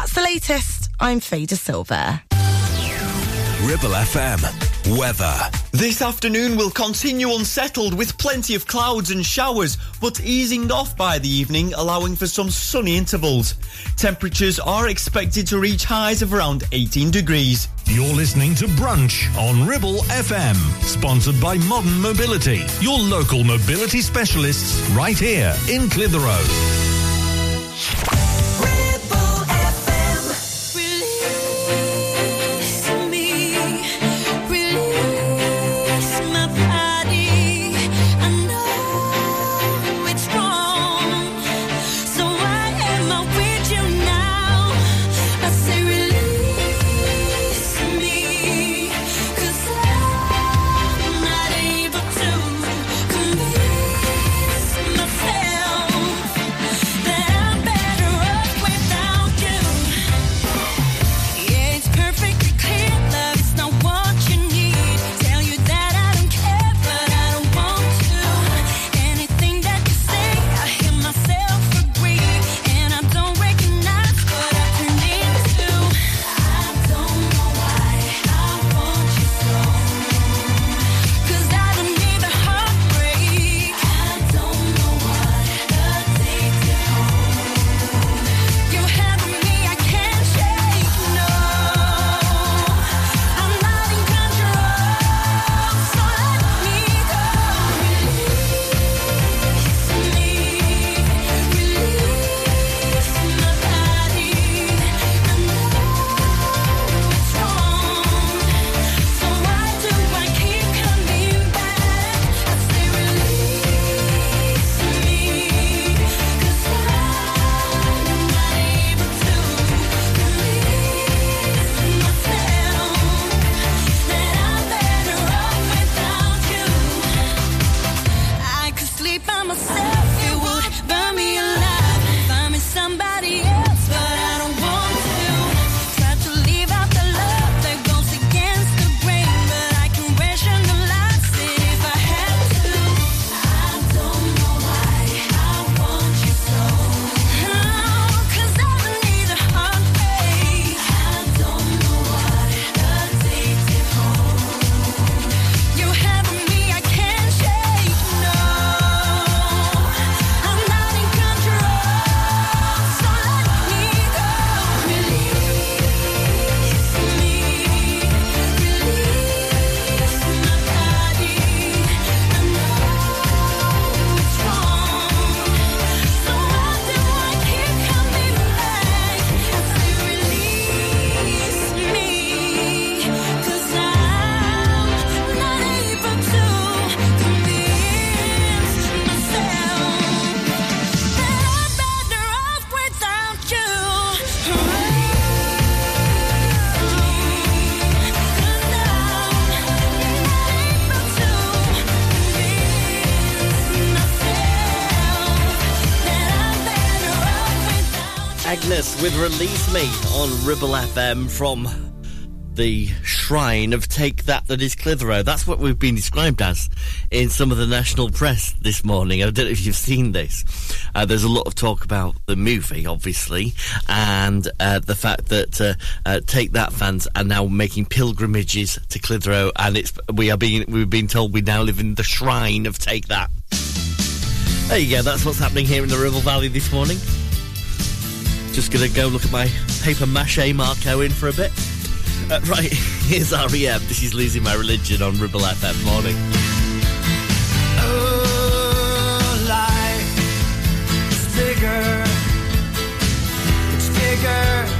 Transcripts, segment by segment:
That's the latest. I'm Fader Silver. Ribble FM. Weather. This afternoon will continue unsettled with plenty of clouds and showers, but easing off by the evening, allowing for some sunny intervals. Temperatures are expected to reach highs of around 18 degrees. You're listening to Brunch on Ribble FM, sponsored by Modern Mobility, your local mobility specialists right here in Clitheroe. Release Me on Ribble FM from the shrine of Take That that is Clitheroe. That's what we've been described as in some of the national press this morning. I don't know if you've seen this. Uh, there's a lot of talk about the movie, obviously, and uh, the fact that uh, uh Take That fans are now making pilgrimages to Clitheroe, and it's we are being we've been told we now live in the shrine of Take That. There you go. That's what's happening here in the Ribble Valley this morning. Just gonna go look at my paper mache Mark Owen for a bit. Uh, right, here's REM. This is Losing My Religion on Ribble FM Morning. Oh, life is bigger. It's bigger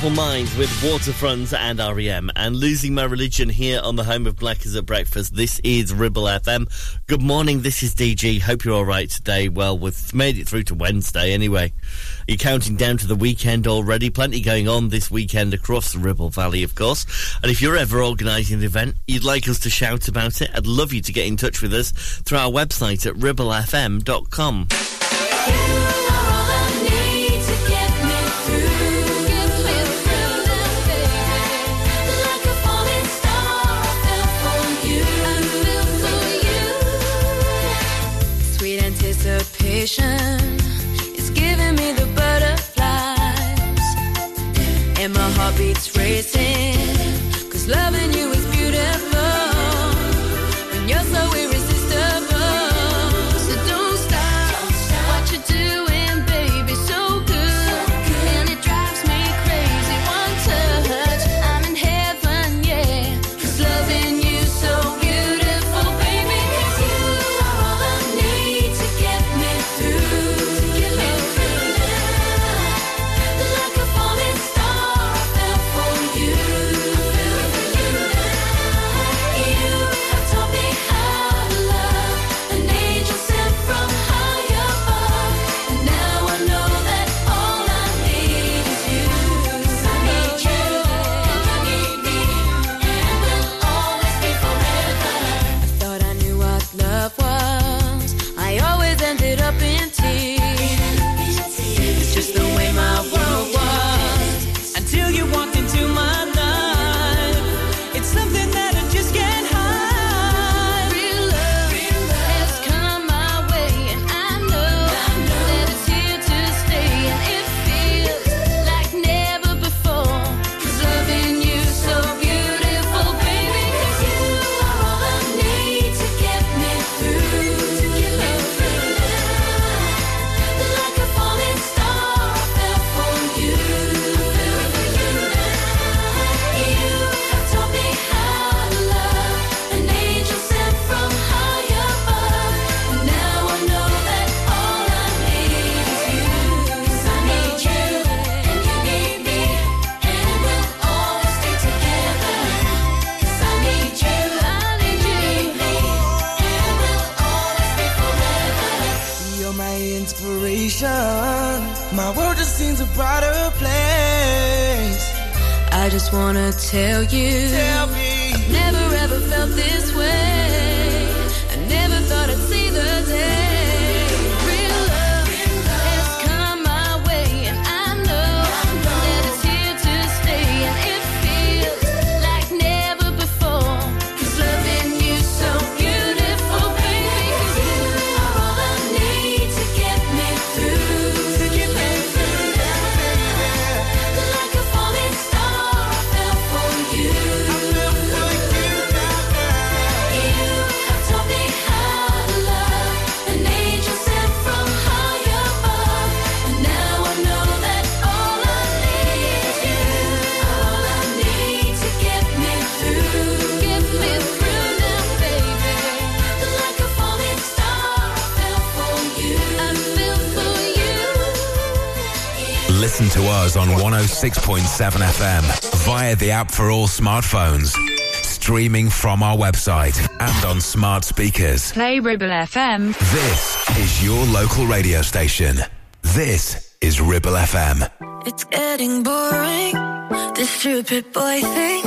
Simple Minds with Waterfronts and REM and Losing My Religion here on the home of Blackers at Breakfast. This is Ribble FM. Good morning, this is DG. Hope you're all right today. Well, we've made it through to Wednesday anyway. You're counting down to the weekend already. Plenty going on this weekend across the Ribble Valley, of course. And if you're ever organising an event, you'd like us to shout about it, I'd love you to get in touch with us through our website at ribblefm.com. sensation is giving me the butterflies, and my heart beats racing. Cause loving you 106.7 FM via the app for all smartphones. Streaming from our website and on smart speakers. Play Ribble FM. This is your local radio station. This is Ribble FM. It's getting boring, this stupid boy thing.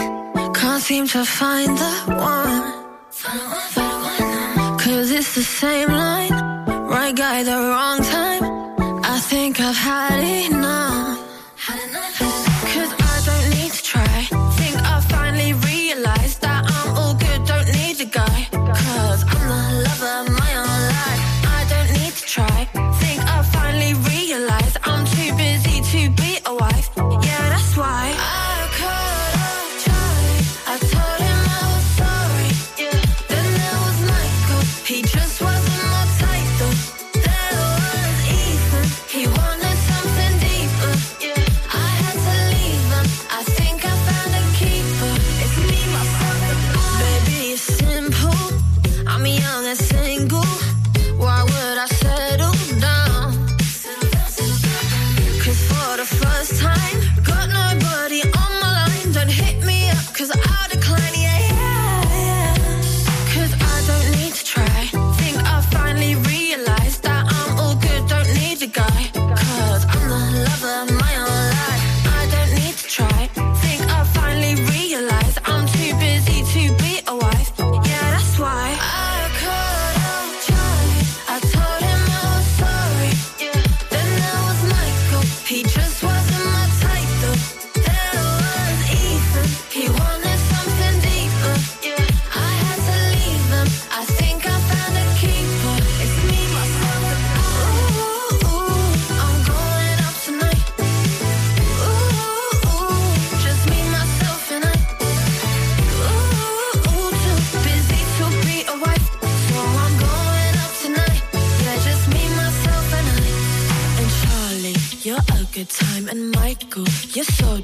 Can't seem to find the one. Cause it's the same line, right guy, the wrong time. I think I've had it.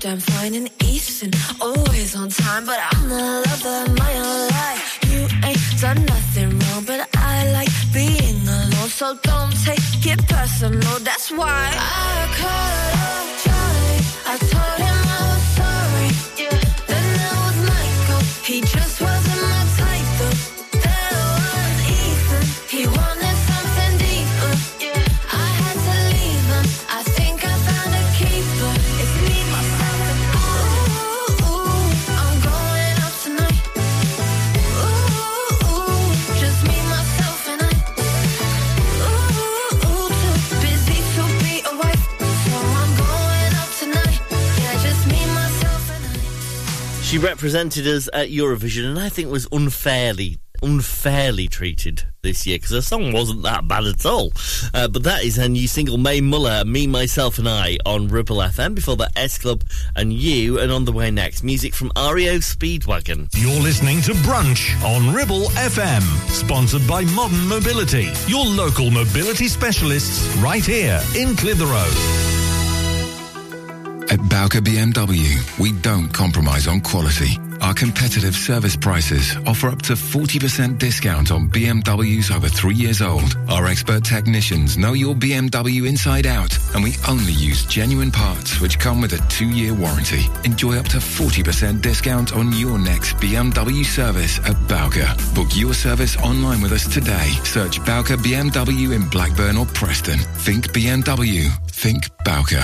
Damn fine. And always on time. But I'm the lover of my own life. You ain't done nothing wrong, but I like being alone. So don't take it personal. That's why I represented us at Eurovision, and I think was unfairly, unfairly treated this year because her song wasn't that bad at all. Uh, but that is her new single, Mae Muller, Me, Myself, and I, on Ribble FM. Before that, S Club and You, and on the way next, music from REO Speedwagon. You're listening to Brunch on Ribble FM, sponsored by Modern Mobility, your local mobility specialists right here in Clitheroe. At Bowker BMW, we don't compromise on quality. Our competitive service prices offer up to 40% discount on BMWs over three years old. Our expert technicians know your BMW inside out, and we only use genuine parts which come with a two-year warranty. Enjoy up to 40% discount on your next BMW service at Bowker. Book your service online with us today. Search Bowker BMW in Blackburn or Preston. Think BMW. Think Bowker.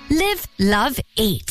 Live, love, eat.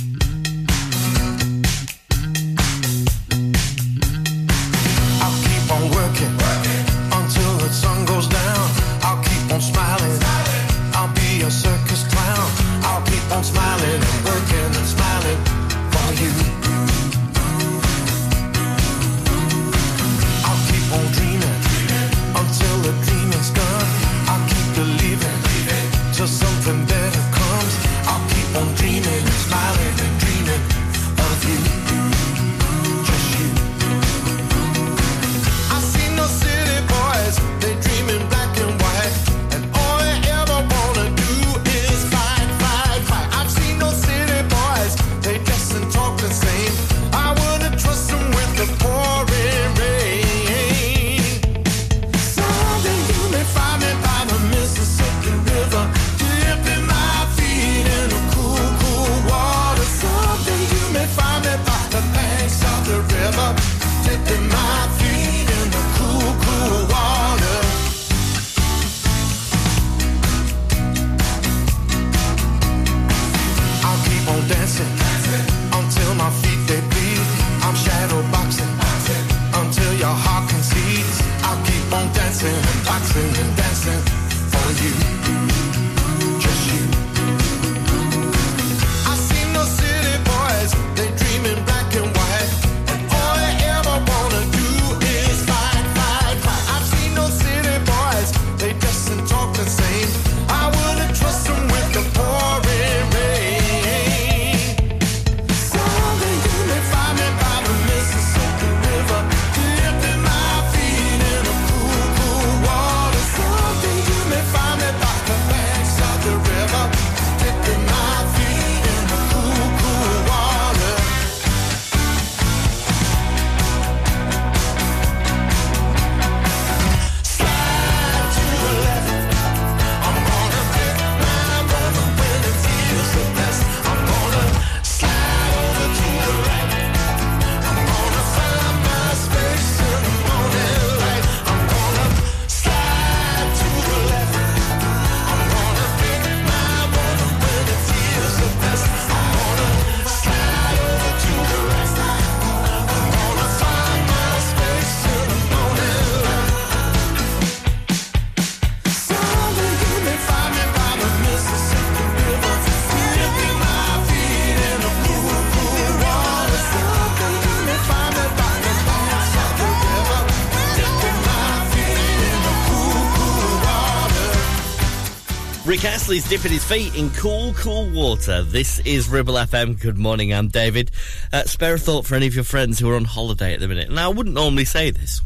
Castley's dipping his feet in cool, cool water. This is Ribble FM. Good morning, I'm David. Uh, spare a thought for any of your friends who are on holiday at the minute. Now, I wouldn't normally say this.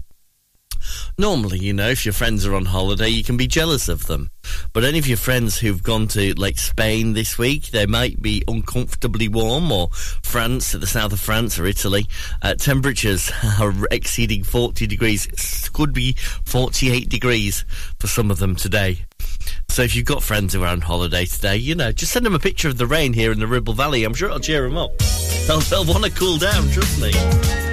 Normally, you know, if your friends are on holiday, you can be jealous of them. But any of your friends who've gone to, like, Spain this week, they might be uncomfortably warm, or France, the south of France, or Italy. Uh, temperatures are exceeding 40 degrees. Could be 48 degrees for some of them today. So if you've got friends who are on holiday today, you know, just send them a picture of the rain here in the Ribble Valley. I'm sure it'll cheer them up. They'll, they'll want to cool down, trust me.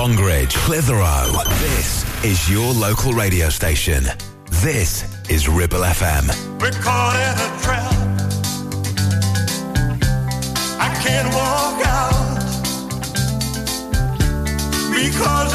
Longridge, Clitheroe. This is your local radio station. This is Ribble FM. We're caught in a trap. I can't walk out because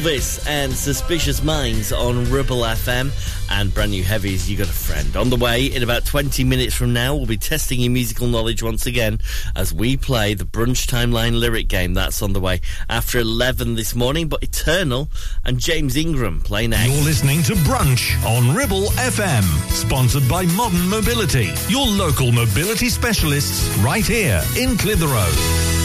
Elvis and Suspicious Minds on Ribble FM and brand new heavies. You got a friend on the way. In about 20 minutes from now, we'll be testing your musical knowledge once again as we play the Brunch Timeline lyric game. That's on the way after 11 this morning. But Eternal and James Ingram play next. You're listening to Brunch on Ribble FM, sponsored by Modern Mobility, your local mobility specialists right here in Clitheroe.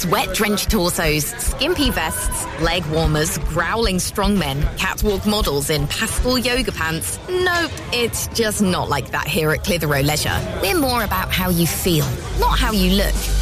Sweat drenched torsos, skimpy vests, leg warmers, growling strongmen, catwalk models in pastel yoga pants. Nope, it's just not like that here at Clitheroe Leisure. We're more about how you feel, not how you look.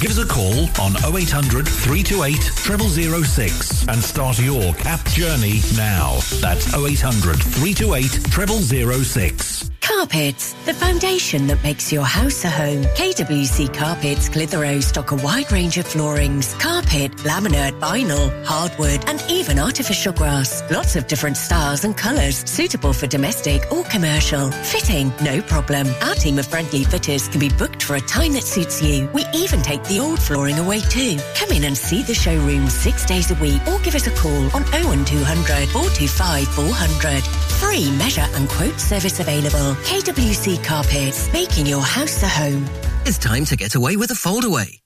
Give us a call on 0800 328 0006 and start your CAP journey now. That's 0800 328 0006. Carpets, the foundation that makes your house a home. KWC Carpets Clitheroe stock a wide range of floorings, carpet, laminate, vinyl, hardwood, and even artificial grass. Lots of different styles and colours, suitable for domestic or commercial. Fitting, no problem. Our team of friendly fitters can be booked for a time that suits you. We even take the old flooring away too. Come in and see the showroom six days a week or give us a call on 01200 425 400. Free measure and quote service available. KWC Carpets, making your house a home. It's time to get away with a foldaway.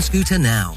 scooter now.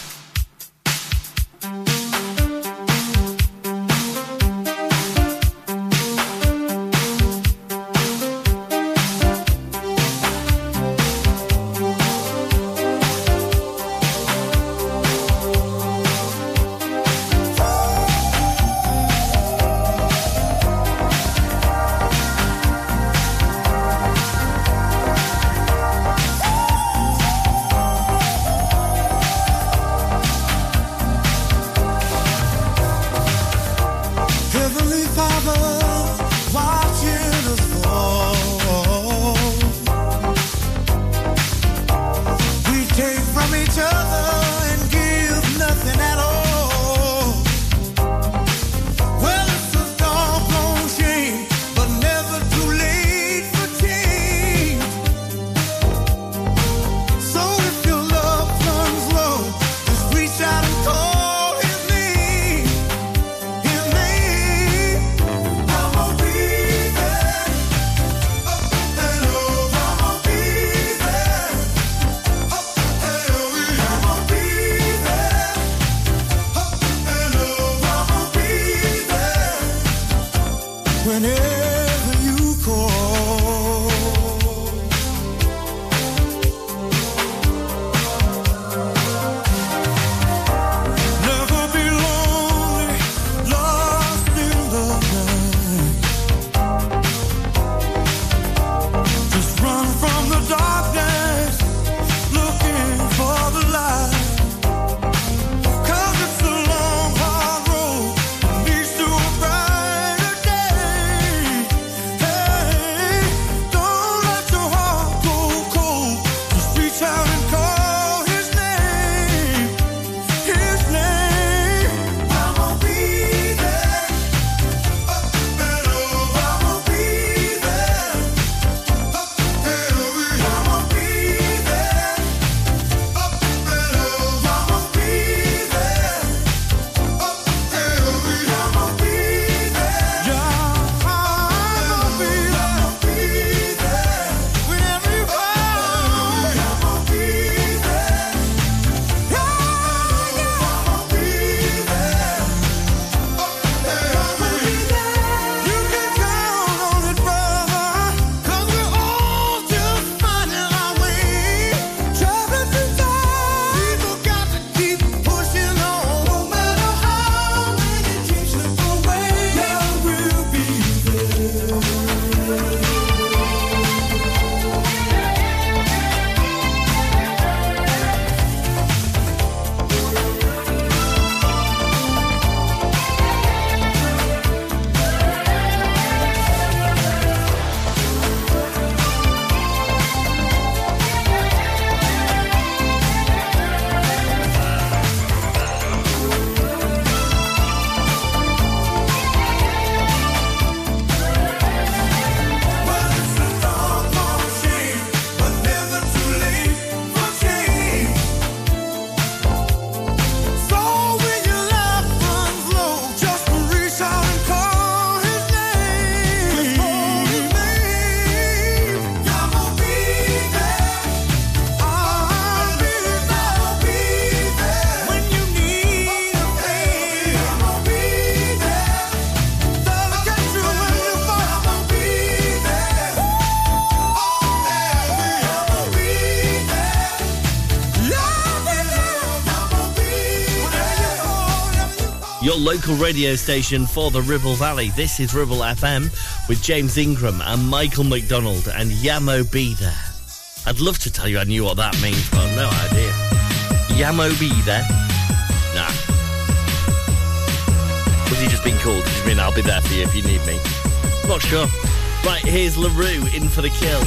father. local radio station for the Ribble Valley. This is Ribble FM with James Ingram and Michael McDonald and Yah Mo B There. I'd love to tell you I knew what that means, but no idea. Yah Mo B There? Nah. Was he just being cool? Did he mean I'll be there for you if you need me? Not sure. Right, here's La Roux in for the kill.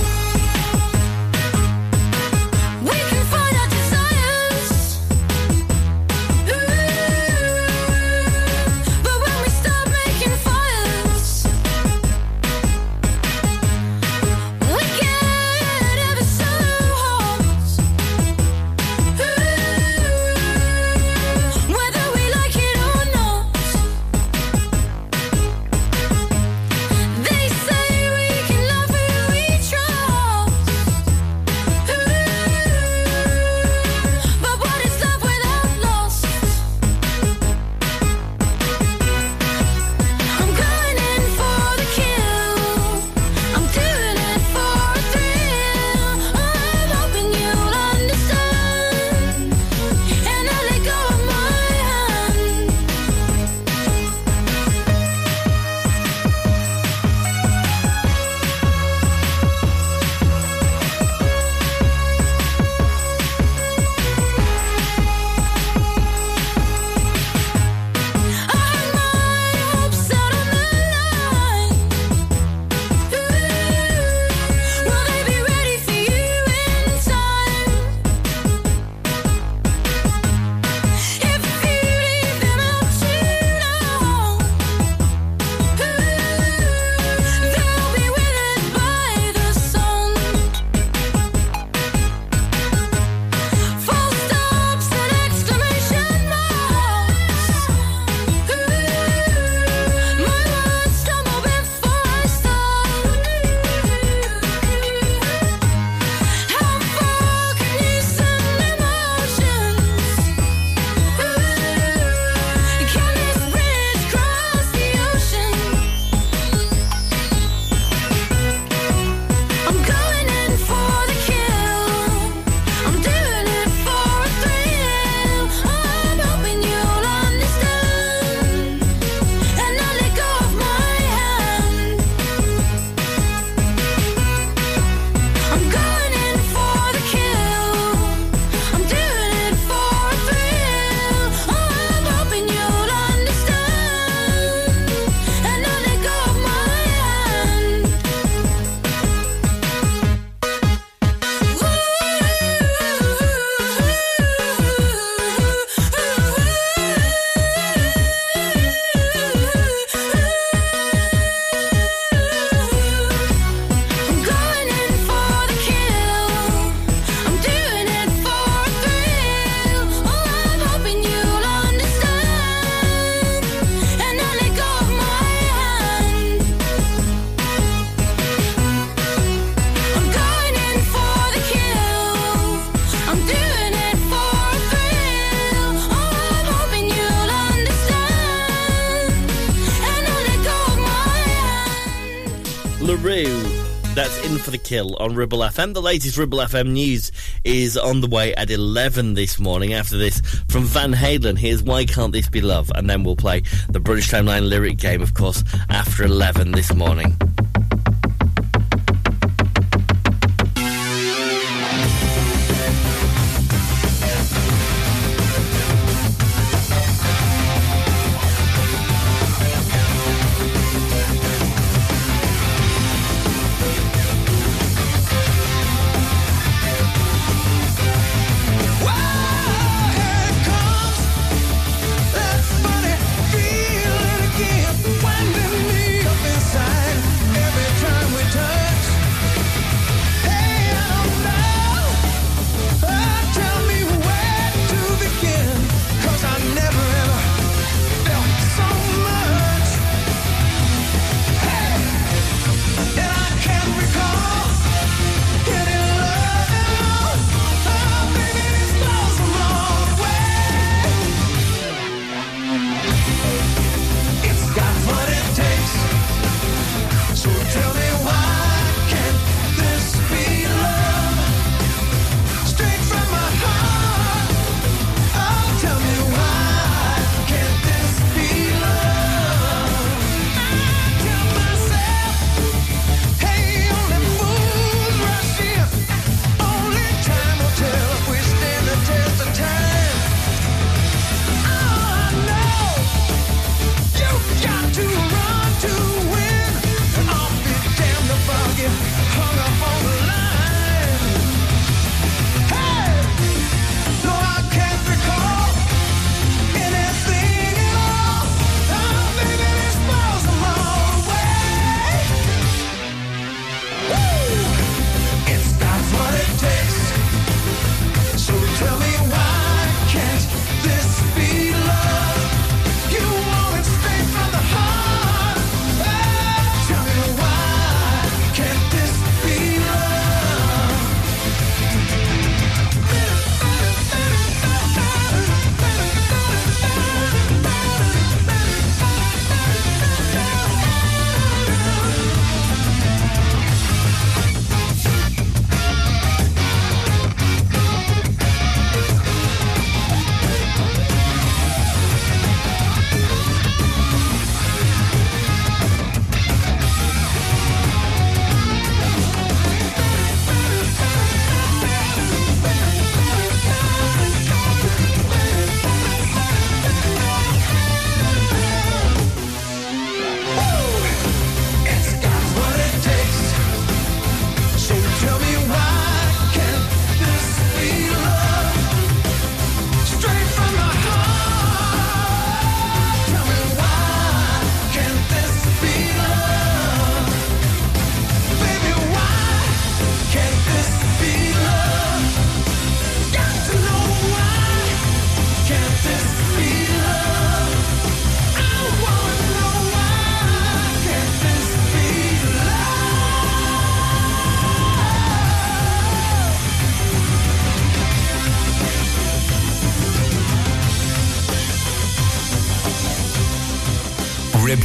Kill on Ribble FM. The latest Ribble FM news is on the way at 11 this morning. After this, from Van Halen, here's Why Can't This Be Love? And then we'll play the Brunch Timeline lyric game, of course, after 11 this morning.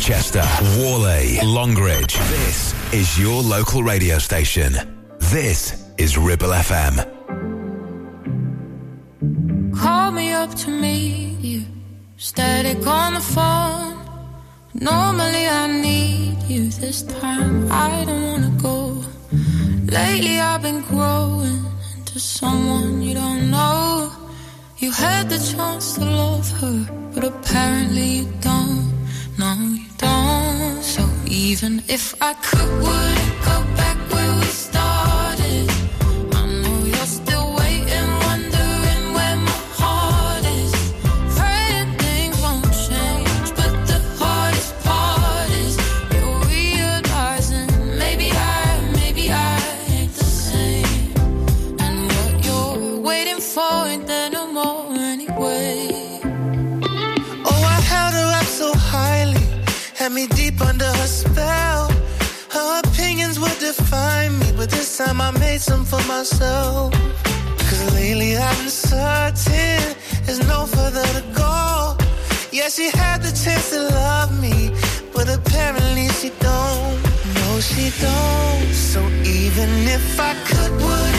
Ribchester, Whalley, Longridge. This is your local radio station. This is Ribble FM. Call me up to meet you. Static on the phone. Normally I need you this time. I don't wanna go. Lately I've been growing into someone you don't know. You had the chance to love her, but apparently you don't. No, even if I could, would I made some for myself. Cause lately I've been certain there's no further to go. Yeah, she had the chance to love me, but apparently she don't. No, she goes. So even if I could, wouldn't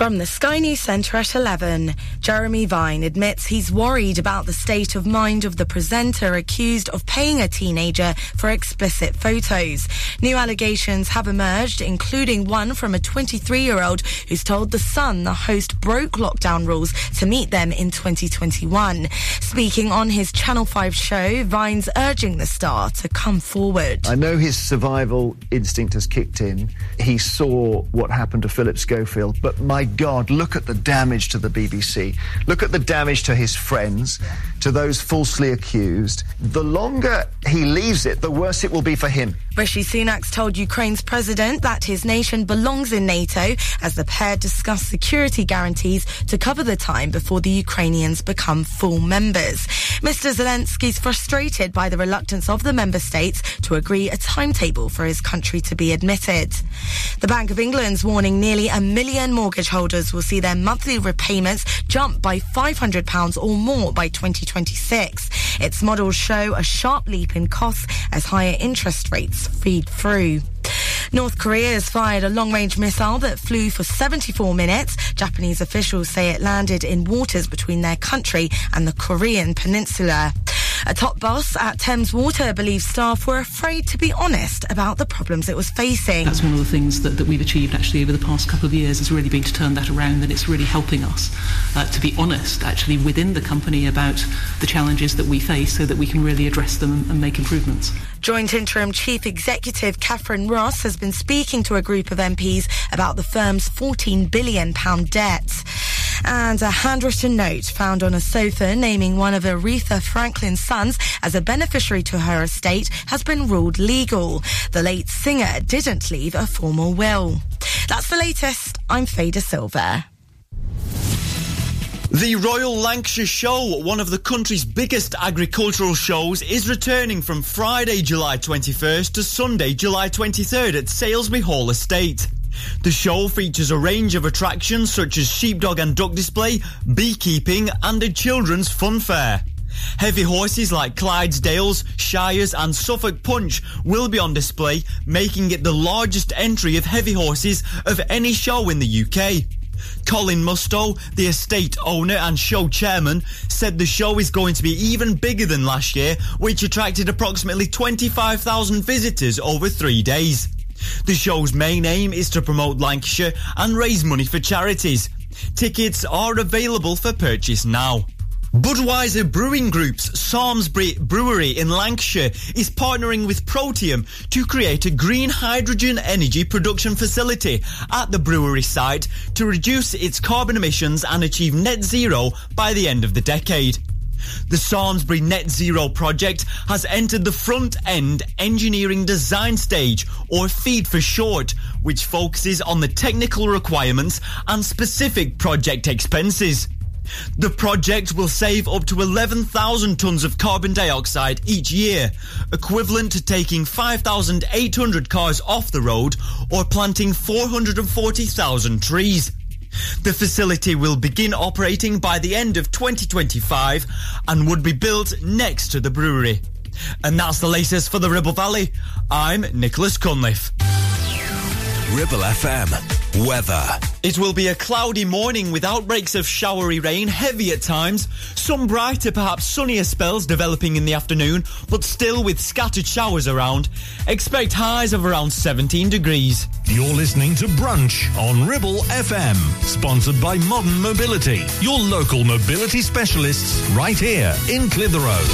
From the Sky News Centre at 11, Jeremy Vine admits he's worried about the state of mind of the presenter accused of paying a teenager for explicit photos. New allegations have emerged, including one from a 23 year old who's told The Sun the host broke lockdown rules to meet them in 2021. Speaking on his Channel 5 show, Vine's urging the star to come forward. I know his survival instinct has kicked in. He saw what happened to Philip Schofield, but my God, look at the damage to the BBC. Look at the damage to his friends, to those falsely accused. The longer he leaves it, the worse it will be for him. Rishi Sunak's told Ukraine's president that his nation belongs in NATO as the pair discuss security guarantees to cover the time before the Ukrainians become full members. Mr. Zelensky's frustrated by the reluctance of the member states to agree a timetable for his country to be admitted. The Bank of England's warning nearly a million mortgage holders will see their monthly repayments jump by £500 or more by 2026. Its models show a sharp leap in costs as higher interest rates feed through. North Korea has fired a long range missile that flew for 74 minutes. Japanese officials say it landed in waters between their country and the Korean peninsula. A top boss at Thames Water believes staff were afraid to be honest about the problems it was facing. That's one of the things that, that we've achieved actually over the past couple of years has really been to turn that around and it's really helping us uh, to be honest actually within the company about the challenges that we face so that we can really address them and make improvements. Joint Interim Chief Executive Cathryn Ross has been speaking to a group of MPs about the firm's £14 billion debt. And a handwritten note found on a sofa naming one of Aretha Franklin's sons as a beneficiary to her estate has been ruled legal. The late singer didn't leave a formal will. That's the latest. I'm Fader Silver. The Royal Lancashire Show, one of the country's biggest agricultural shows, is returning from Friday, July 21st to Sunday, July 23rd at Salesbury Hall Estate. The show features a range of attractions such as sheepdog and duck display, beekeeping, and a children's fun fair. Heavy horses like Clydesdales, Shires, and Suffolk Punch will be on display, making it the largest entry of heavy horses of any show in the UK. Colin Mustoe, the estate owner and show chairman, said the show is going to be even bigger than last year, which attracted approximately 25,000 visitors over three days. The show's main aim is to promote Lancashire and raise money for charities. Tickets are available for purchase now. Budweiser Brewing Group's Samlesbury Brewery in Lancashire is partnering with Protium to create a green hydrogen energy production facility at the brewery site to reduce its carbon emissions and achieve net zero by the end of the decade. The Samlesbury Net Zero project has entered the front end engineering design stage, or FEED for short, which focuses on the technical requirements and specific project expenses. The project will save up to 11,000 tonnes of carbon dioxide each year, equivalent to taking 5,800 cars off the road or planting 440,000 trees. The facility will begin operating by the end of 2025 and would be built next to the brewery. And that's the latest for the Ribble Valley. I'm Nicholas Cunliffe. Ribble FM. Weather. It will be a cloudy morning with outbreaks of showery rain, heavy at times, some brighter, perhaps sunnier spells developing in the afternoon, but still with scattered showers around. Expect highs of around 17 degrees. You're listening to Brunch on Ribble FM, sponsored by Modern Mobility, your local mobility specialists right here in Clitheroe.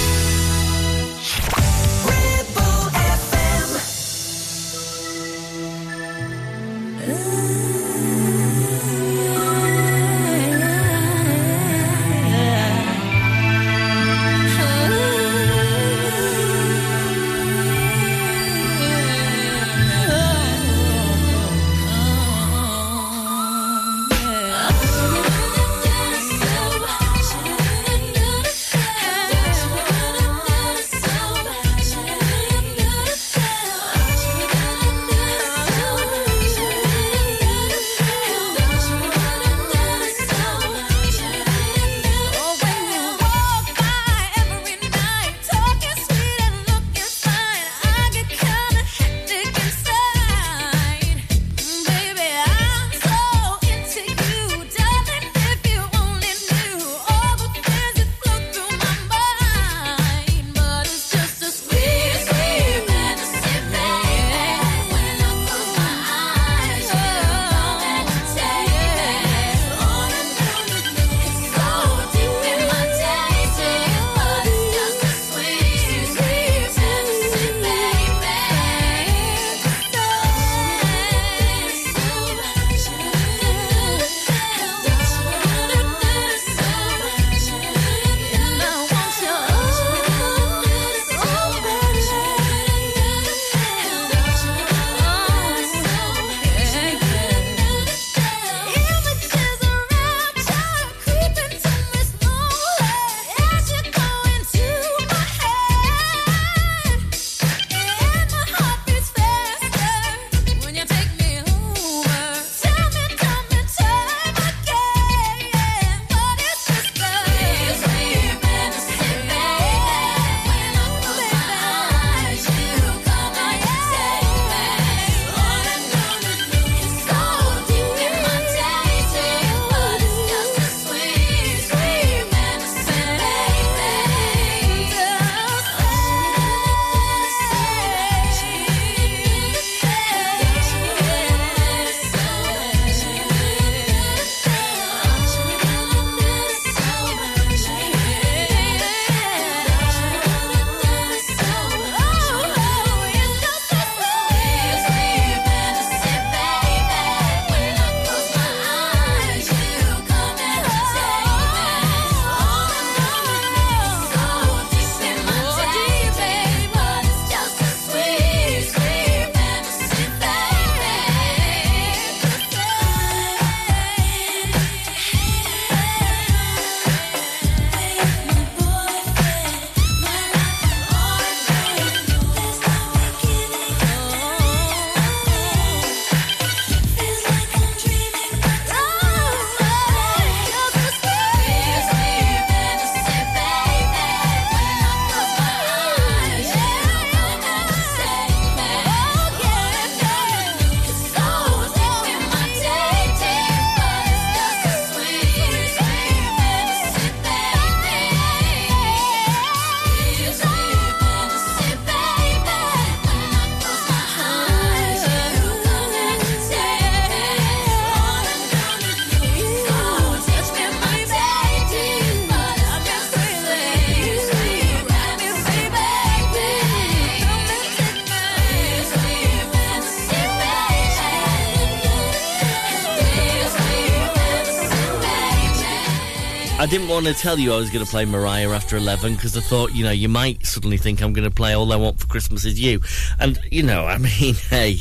Didn't want to tell you I was going to play Mariah after 11 because I thought, you know, you might suddenly think I'm going to play All I Want for Christmas Is You. And, you know, I mean, hey,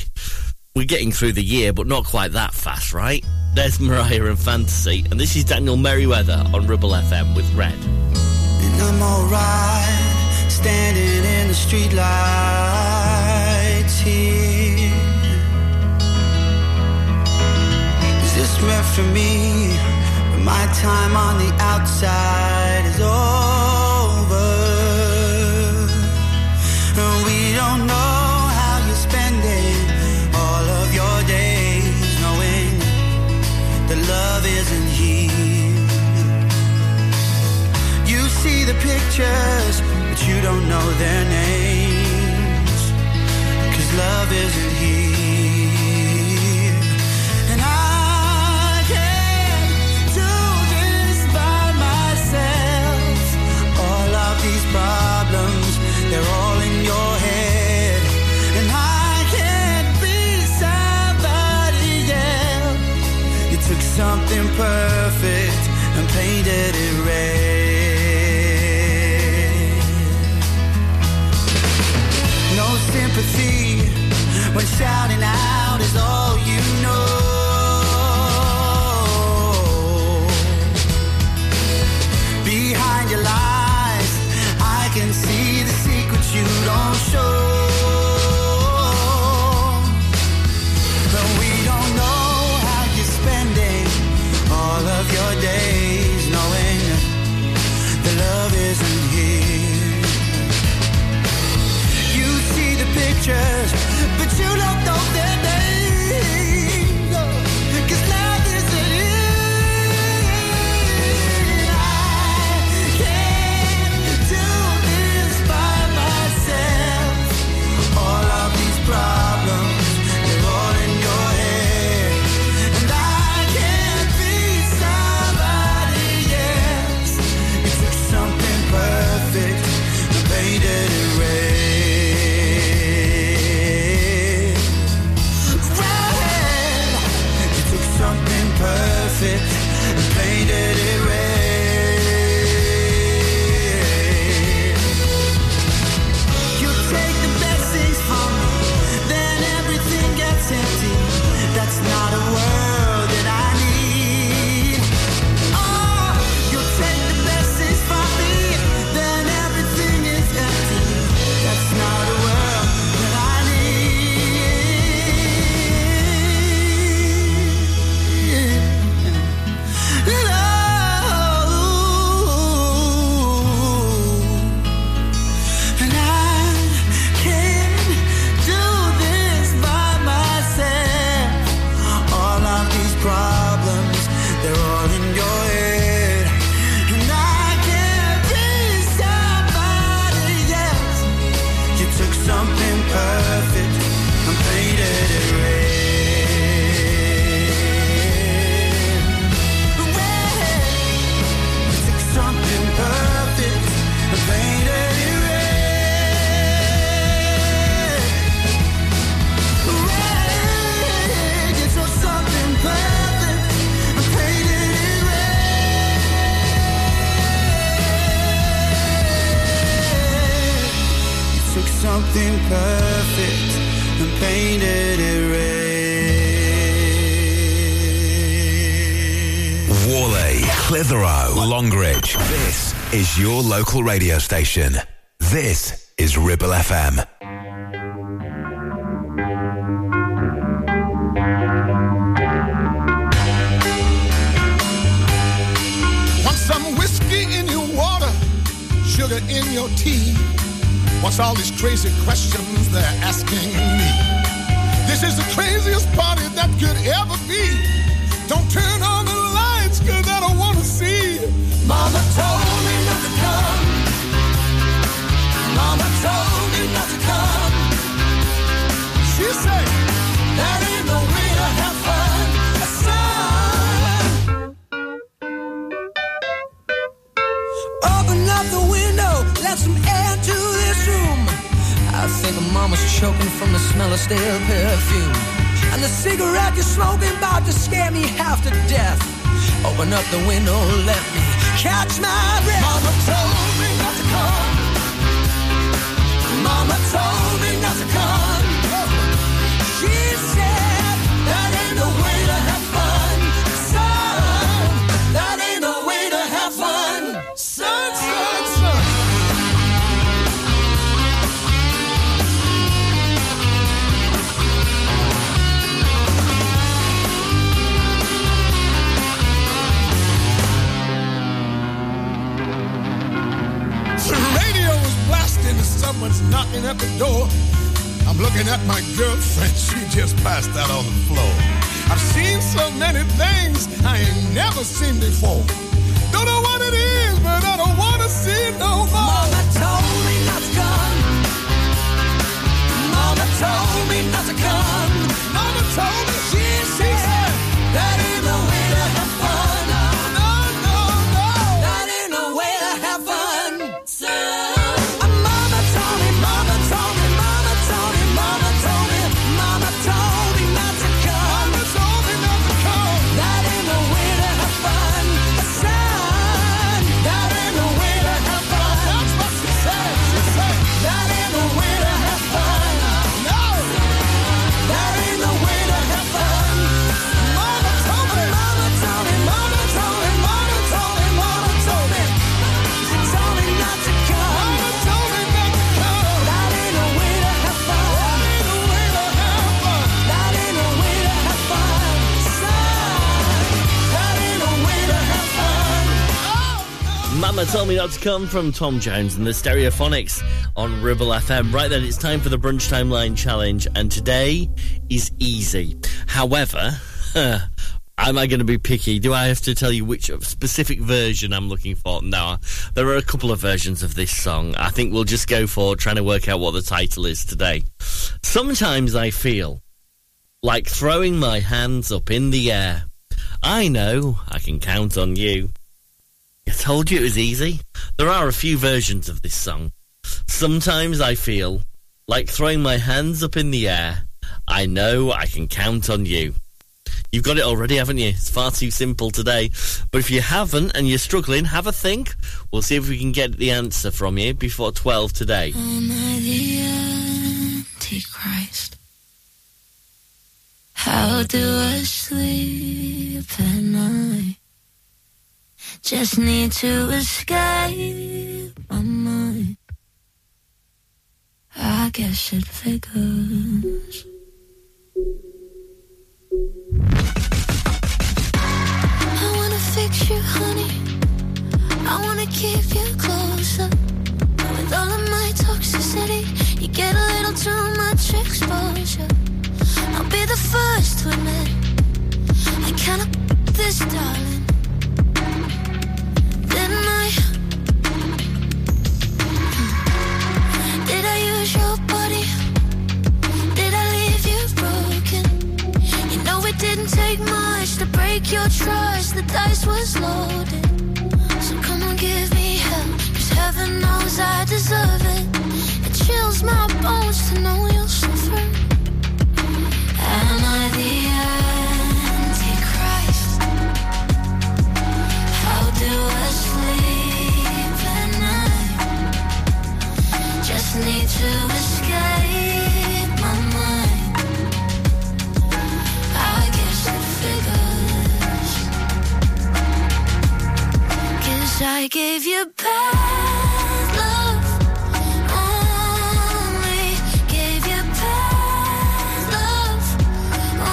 we're getting through the year, but not quite that fast, right? There's Mariah and Fantasy, and this is Daniel Merriweather on Ribble FM with Red. And I'm alright, standing in the here. Is this meant for me? My time on the outside is over. We don't know how you're spending all of your days, knowing that love isn't here. You see the pictures, but you don't know their names. Cause love isn't here. Something perfect and painted it red. No sympathy when shouting out is all you know. Behind your lies, I can see the secrets you don't show. Clitheroe, Longridge. This is your local radio station. This is Ribble FM. Want some whiskey in your water, sugar in your tea? What's all these crazy questions they're asking me? This is the craziest party that could ever be. Don't turn on Mama told me not to come. Mama told me not to come. She said, ain't no way to have fun. Son. Open up the window, let some air to this room. I think mama's choking from the smell of stale perfume. And the cigarette you're smoking about to scare me half to death. Open up the window, let me catch my breath. Mama told me not to come. Mama told knocking at the door. I'm looking at my girlfriend, she just passed out on the floor. I've seen so many things I ain't never seen before. Don't know what it is, but I don't want to see no more. Mama told me not to come. Mama told me not to come. Mama told me she said Uh, Mama told me not to come from Tom Jones and the Stereophonics on Ribble FM. Right then, it's time for the Brunch Timeline Challenge, and today is easy. However, am I going to be picky? Do I have to tell you which specific version I'm looking for? No, there are a couple of versions of this song. I think we'll just go for trying to work out what the title is today. Sometimes I feel like throwing my hands up in the air. I know I can count on you. I told you it was easy. There are a few versions of this song. Sometimes I feel like throwing my hands up in the air. I know I can count on you. You've got it already, haven't you? It's far too simple today. But if you haven't and you're struggling, have a think. We'll see if we can get the answer from you before 12 today. Am I the Antichrist? How do I sleep? Just need to escape my mind. I guess it figures. I wanna fix you, honey. I wanna keep you closer. With all of my toxicity, you get a little too much exposure. I'll be the first to admit I kinda this, darling. Take much to break your trust. The dice was loaded. So come on, give me hell. Cause heaven knows I deserve it. It chills my bones to know you'll suffer. Am I the Antichrist? How do I sleep at night? Just need to escape Cause I gave you bad love. Only gave you bad love.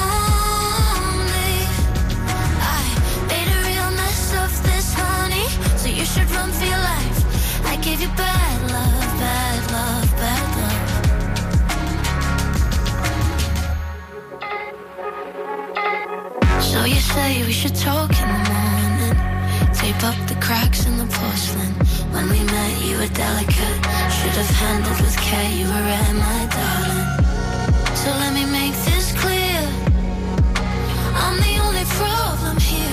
Only I made a real mess of this, honey. So you should run for life. I gave you bad love, bad love, bad love. So you say we should talk porcelain. When we met, you were delicate. Should have handled with care. You were rare, my darling. So let me make this clear. I'm the only problem here.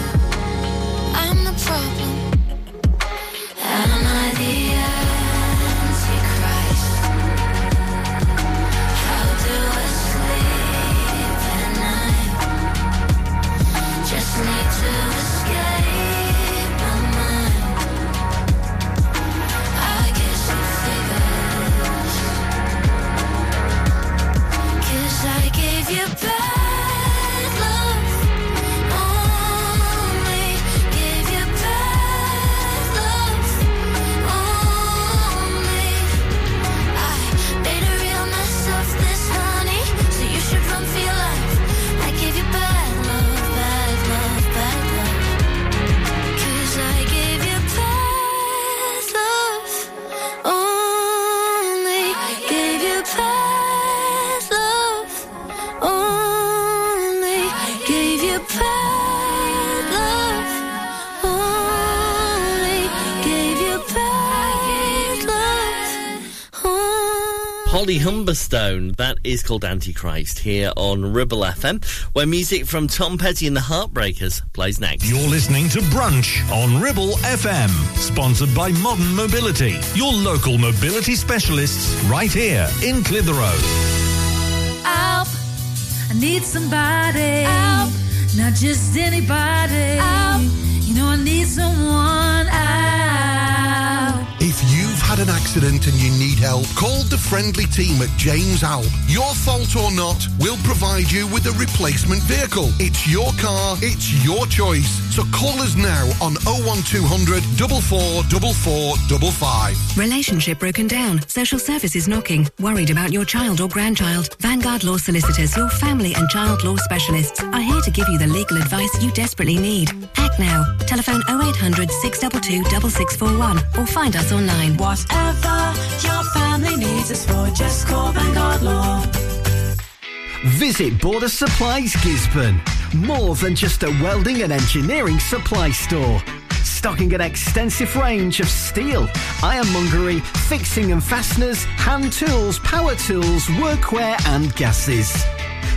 Holly Humberstone. That is called Antichrist here on Ribble FM, where music from Tom Petty and the Heartbreakers plays next. You're listening to Brunch on Ribble FM, sponsored by Modern Mobility, your local mobility specialists right here in Clitheroe. Help. I need somebody. Help. Not just anybody. Help. You know, I need someone. Help. If you've had an accident and you need help, call the friendly team at James Alp. Your fault or not, we'll provide you with a replacement vehicle. It's your car, it's your choice. So call us now on 01200 444455. Relationship broken down. Social services knocking. Worried about your child or grandchild. Vanguard Law Solicitors, your family and child law specialists, are here to give you the legal advice you desperately need. Act now. Telephone 0800 622 6641 or find us online. Whatever your family needs us for, just call. Visit Border Supplies Gisburn. More than just a welding and engineering supply store. Stocking an extensive range of steel, ironmongery, fixing and fasteners, hand tools, power tools, workwear and gases.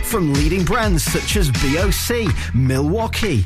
From leading brands such as BOC, Milwaukee,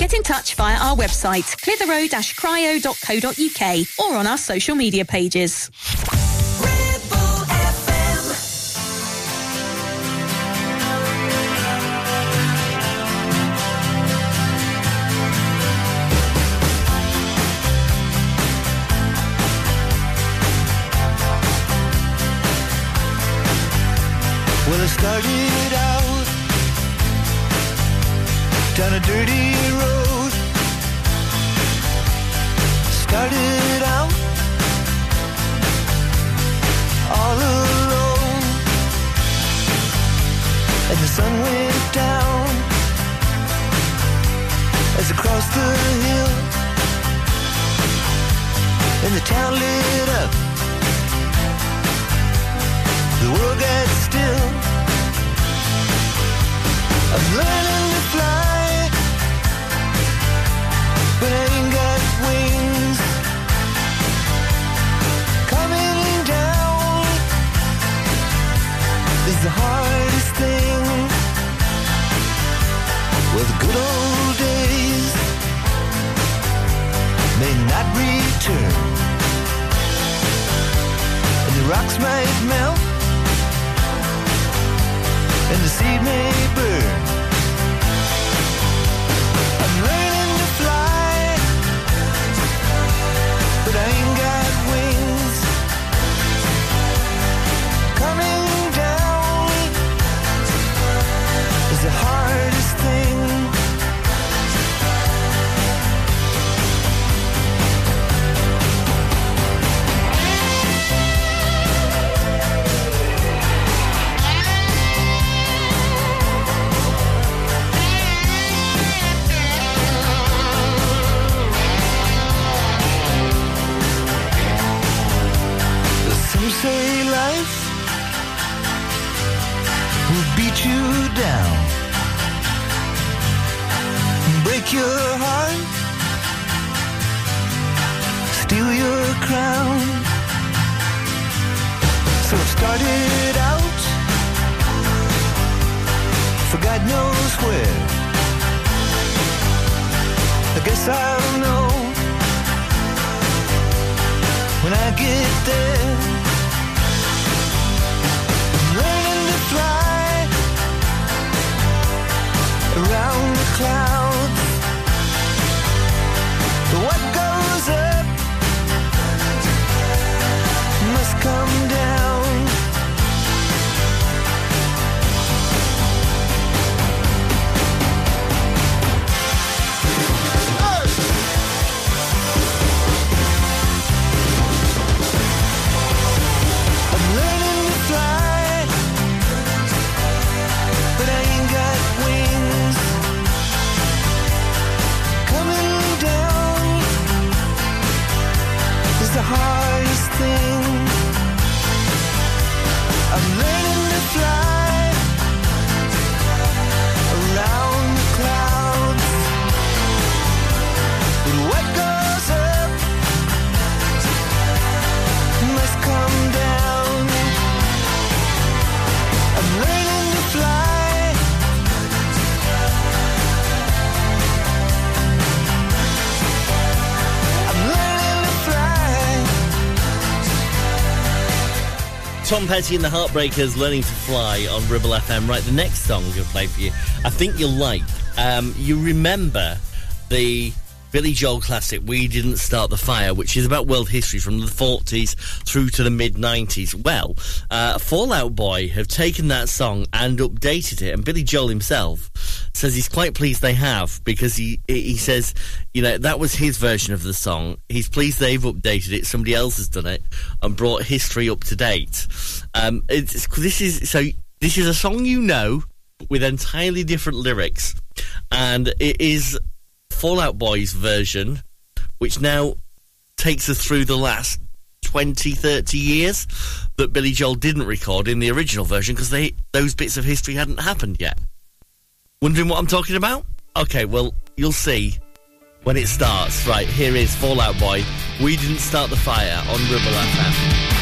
Get in touch via our website, clitheroe-cryo.co.uk or on our social media pages. Well, started out down a dirty Started out all alone, and the sun went down as I crossed the hill, and the town lit up. The world got still. I'm learning to fly, but the hardest thing. Well, the good old days may not return, and the rocks might melt and the seed may burn. There. Tom Petty and the Heartbreakers learning to fly on Ribble FM. Right, the next song I'm going to play for you, I think you'll like. Um, you remember the Billy Joel classic, We Didn't Start the Fire, which is about world history from the 40s through to the mid 90s. Well, uh, Fall Out Boy have taken that song and updated it, and Billy Joel himself says he's quite pleased they have because he he says, you know, that was his version of the song. He's pleased they've updated it. Somebody else has done it and brought history up to date. Um, it's, this is so. This is a song you know with entirely different lyrics, and it is Fall Out Boy's version, which now takes us through the last 20, 30 years that Billy Joel didn't record in the original version because they those bits of history hadn't happened yet. Wondering what I'm talking about? Okay, well, you'll see when it starts. Right, here is Fall Out Boy. We didn't start the fire on Ribble FM.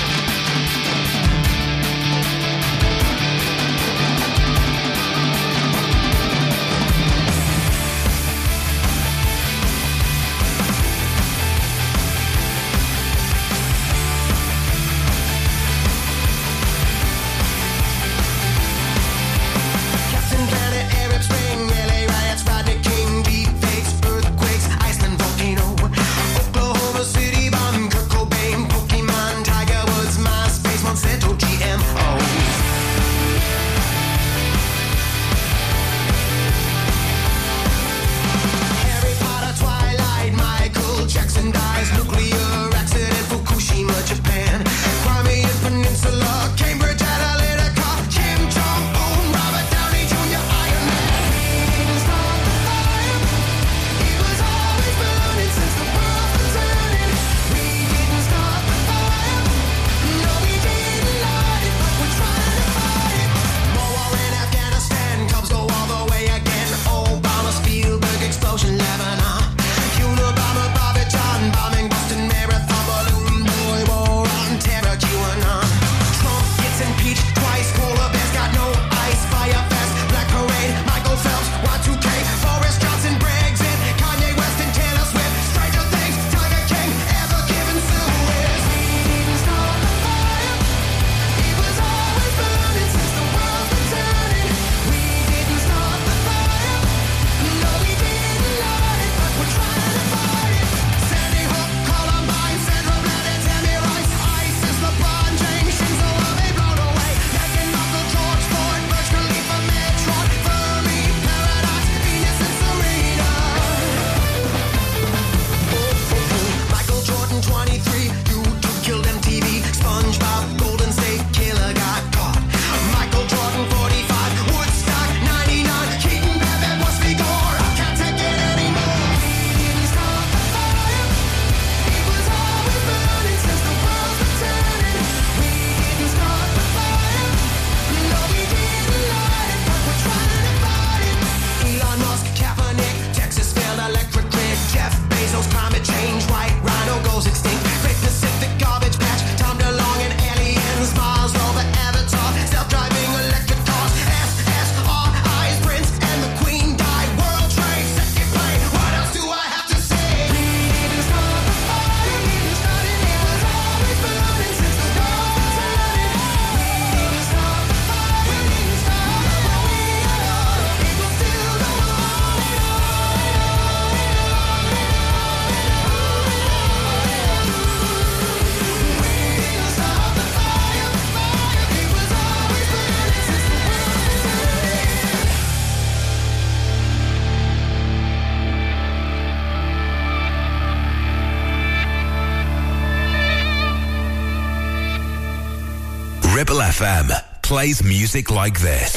FM plays music like this.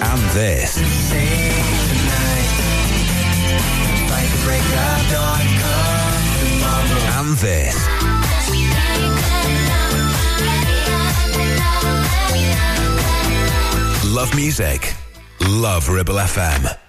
And this. And this. Love music. Love Ribble FM.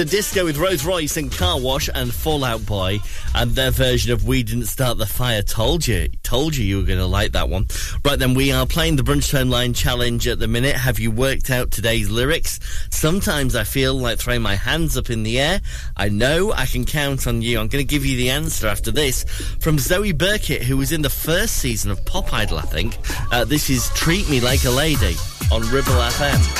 The disco with Rose Royce and Car Wash and Fall Out Boy and their version of We Didn't Start the Fire. Told you. Told you you were going to like that one. Right then, we are playing the Brunch Timeline Challenge at the minute. Have you worked out today's lyrics? Sometimes I feel like throwing my hands up in the air. I know I can count on you. I'm going to give you the answer after this. From Zoe Birkett, who was in the first season of Pop Idol, I think. Uh, this is Treat Me Like a Lady on Ribble FM.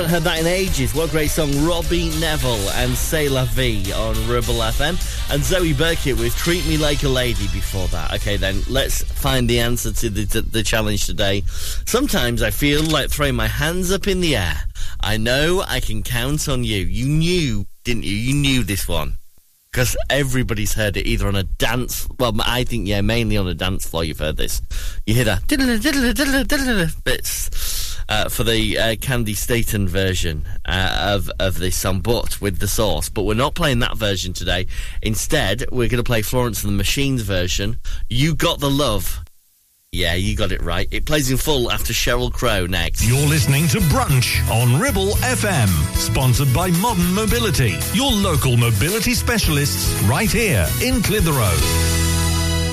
Haven't heard that in ages. What a great song. Robbie Nevil and C'est La Vie on Ribble FM. And Zoe Birkett with Treat Me Like a Lady before that. Okay, then let's find the answer to the, the, challenge today. Sometimes I feel like throwing my hands up in the air. I know I can count on you. You knew, didn't you? You knew this one. Because everybody's heard it either on a dance. Well, I think yeah, mainly on a dance floor. You've heard this. You hear that bits uh, for the uh, Candi Staton version uh, of of this song, but with the sauce. But we're not playing that version today. Instead, we're going to play Florence and the Machines version. You got the love. Yeah, you got it right. It plays in full after Sheryl Crow next. You're listening to Brunch on Ribble FM, sponsored by Modern Mobility, your local mobility specialists right here in Clitheroe.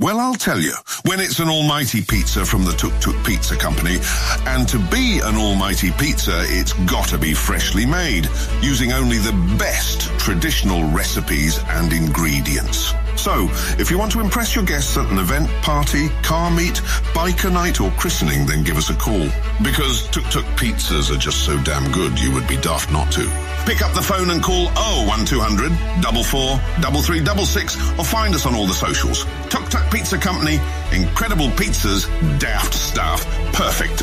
Well, I'll tell you. When it's an almighty pizza from the Tuk Tuk Pizza Company, and to be an almighty pizza, it's gotta be freshly made, using only the best traditional recipes and ingredients. So, if you want to impress your guests at an event, party, car meet, biker night, or christening, then give us a call. Because Tuk Tuk pizzas are just so damn good, you would be daft not to. Pick up the phone and call 01200 44 3366 or find us on all the socials. Tuk Tuk Pizza Company, incredible pizzas, daft stuff, perfect.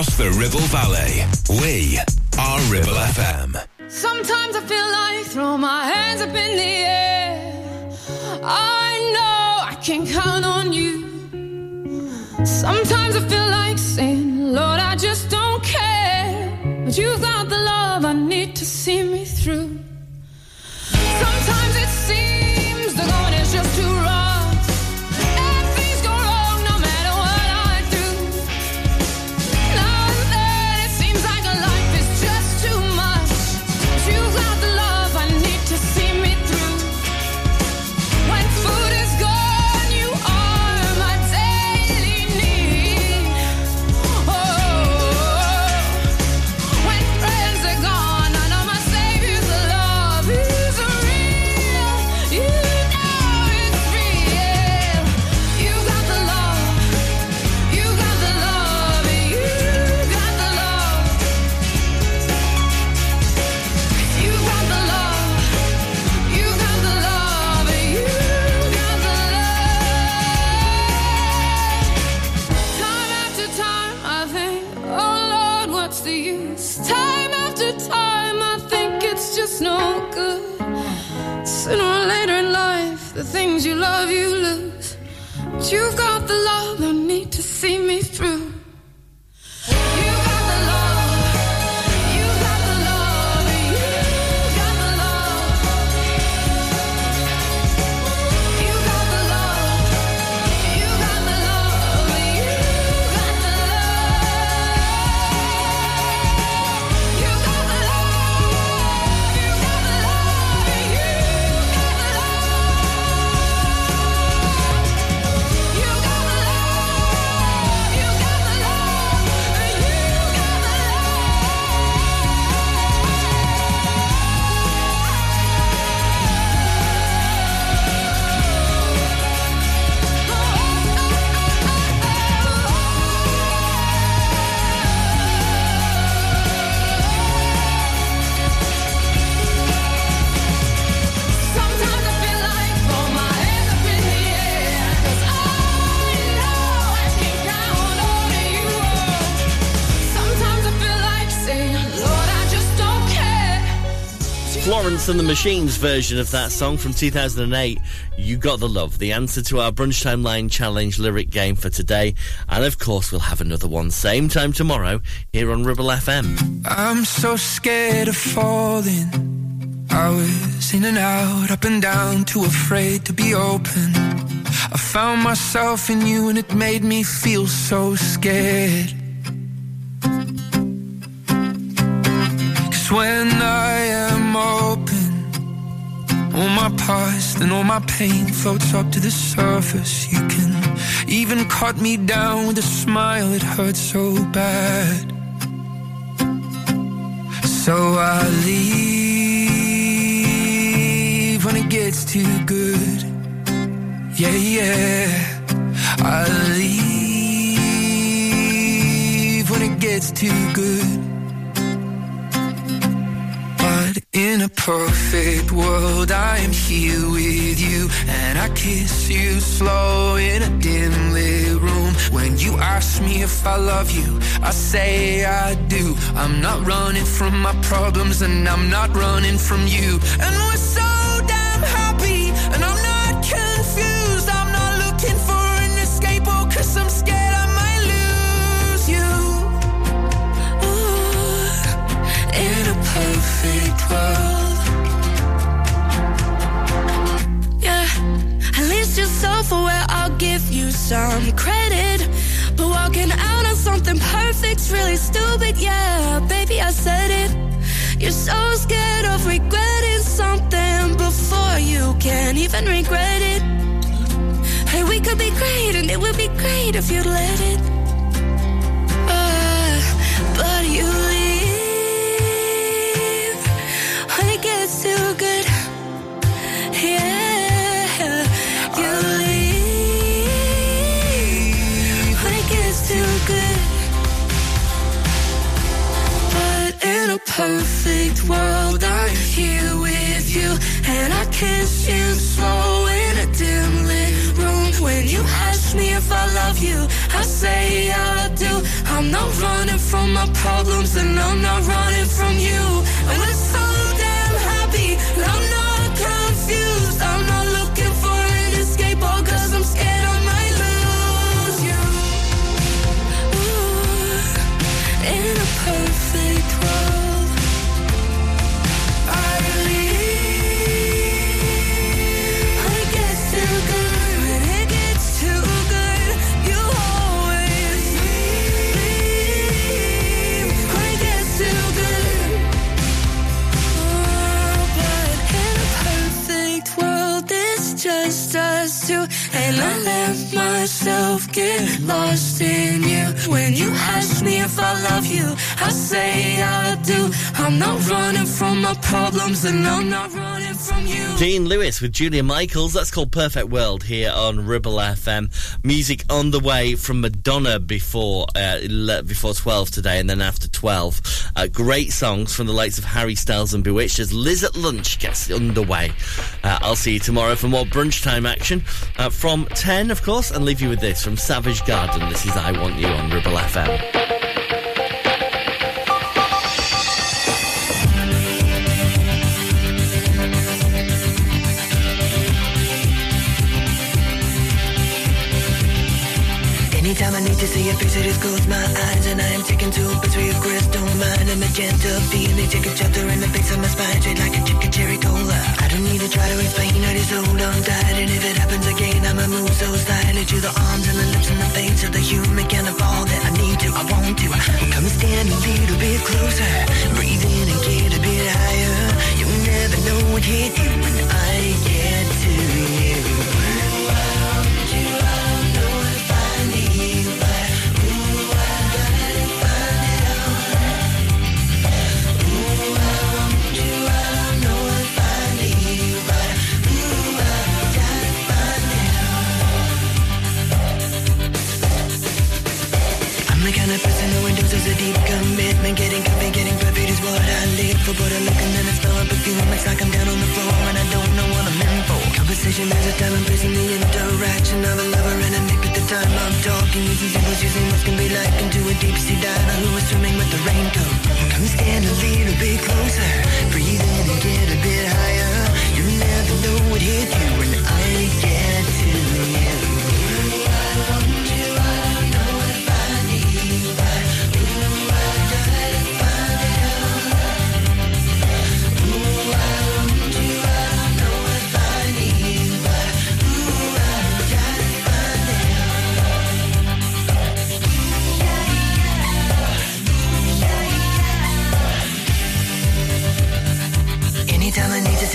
Across the Ribble Valley. We Florence and the Machines version of that song from 2008, You Got the Love, the answer to our Brunch Timeline Challenge lyric game for today. And of course, we'll have another one same time tomorrow here on Ribble FM. I'm so scared of falling. I was in and out, up and down, too afraid to be open. I found myself in you and it made me feel so scared. Cause when I am open, all my past and all my pain floats up to the surface. You can even cut me down with a smile, it hurts so bad. So I leave when it gets too good. Yeah, yeah. I leave when it gets too good. In a perfect world, I am here with you, and I kiss you slow in a dim lit room. When you ask me if I love you, I say I do. I'm not running from my problems, and I'm not running from you. And we're so world. Yeah, at least you're self-aware. I'll give you some credit. But walking out on something perfect's really stupid. Yeah, baby, I said it. You're so scared of regretting something before you can even regret it. Hey, we could be great, and it would be great if you'd let it. Perfect world, I'm here with you, and I kiss you slow in a dim lit room. When you ask me if I love you, I say I do. I'm not running from my problems and I'm not running from you. And we're so two, and I let myself get lost in you. When you ask me if I love you, I say I do. I'm not running from my problems, and I'm not running. Dean Lewis with Julia Michaels. That's called Perfect World here on Ribble FM. Music on the way from Madonna before uh, before 12 today and then after 12. Uh, great songs from the likes of Harry Styles and B*Witched as Liz at Lunch gets underway. Uh, I'll see you tomorrow for more brunch time action uh, from 10, of course, and leave you with this from Savage Garden. This is I Want You on Ribble FM. Anytime I need to see your face, I just close my eyes and I am taken to a place where crystal mind and magenta feeling take a chapter in the face of my spine, straight like a chicken cherry cola. I don't need to try to explain, I just hold on tight, and if it happens again, I'ma move so slightly to the arms and the lips and the face of the human kind of all that I need to, I want to. Come stand a little bit closer, breathe in and get a bit higher. You'll never know what hit you I'm the of person who endorses a deep commitment. Getting comfy, getting perfect is what I live for. But I look and then I smell a perfume. It's like I'm down on the floor and I don't know what I'm in for. Conversation has a time place in the interaction of a lover and a mate. But the time I'm talking using symbols, using what can be like into a deep sea diver who is swimming with the raincoat. Come stand a little bit closer, breathe in and get a bit higher. You never know what hit you when I get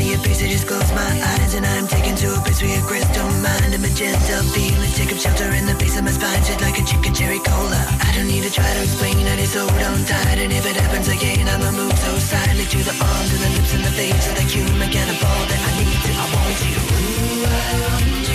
see your face, I just close my eyes and I'm taken to a place where your crystal mind and magenta feeling take up shelter in the base of my spine, shit like a chicken cherry cola. I don't need to try to explain, I just hold on tight, and if it happens again, I'ma move so silently to the arms and the lips and the face of the human all that I need to, I want you. Ooh, I want you,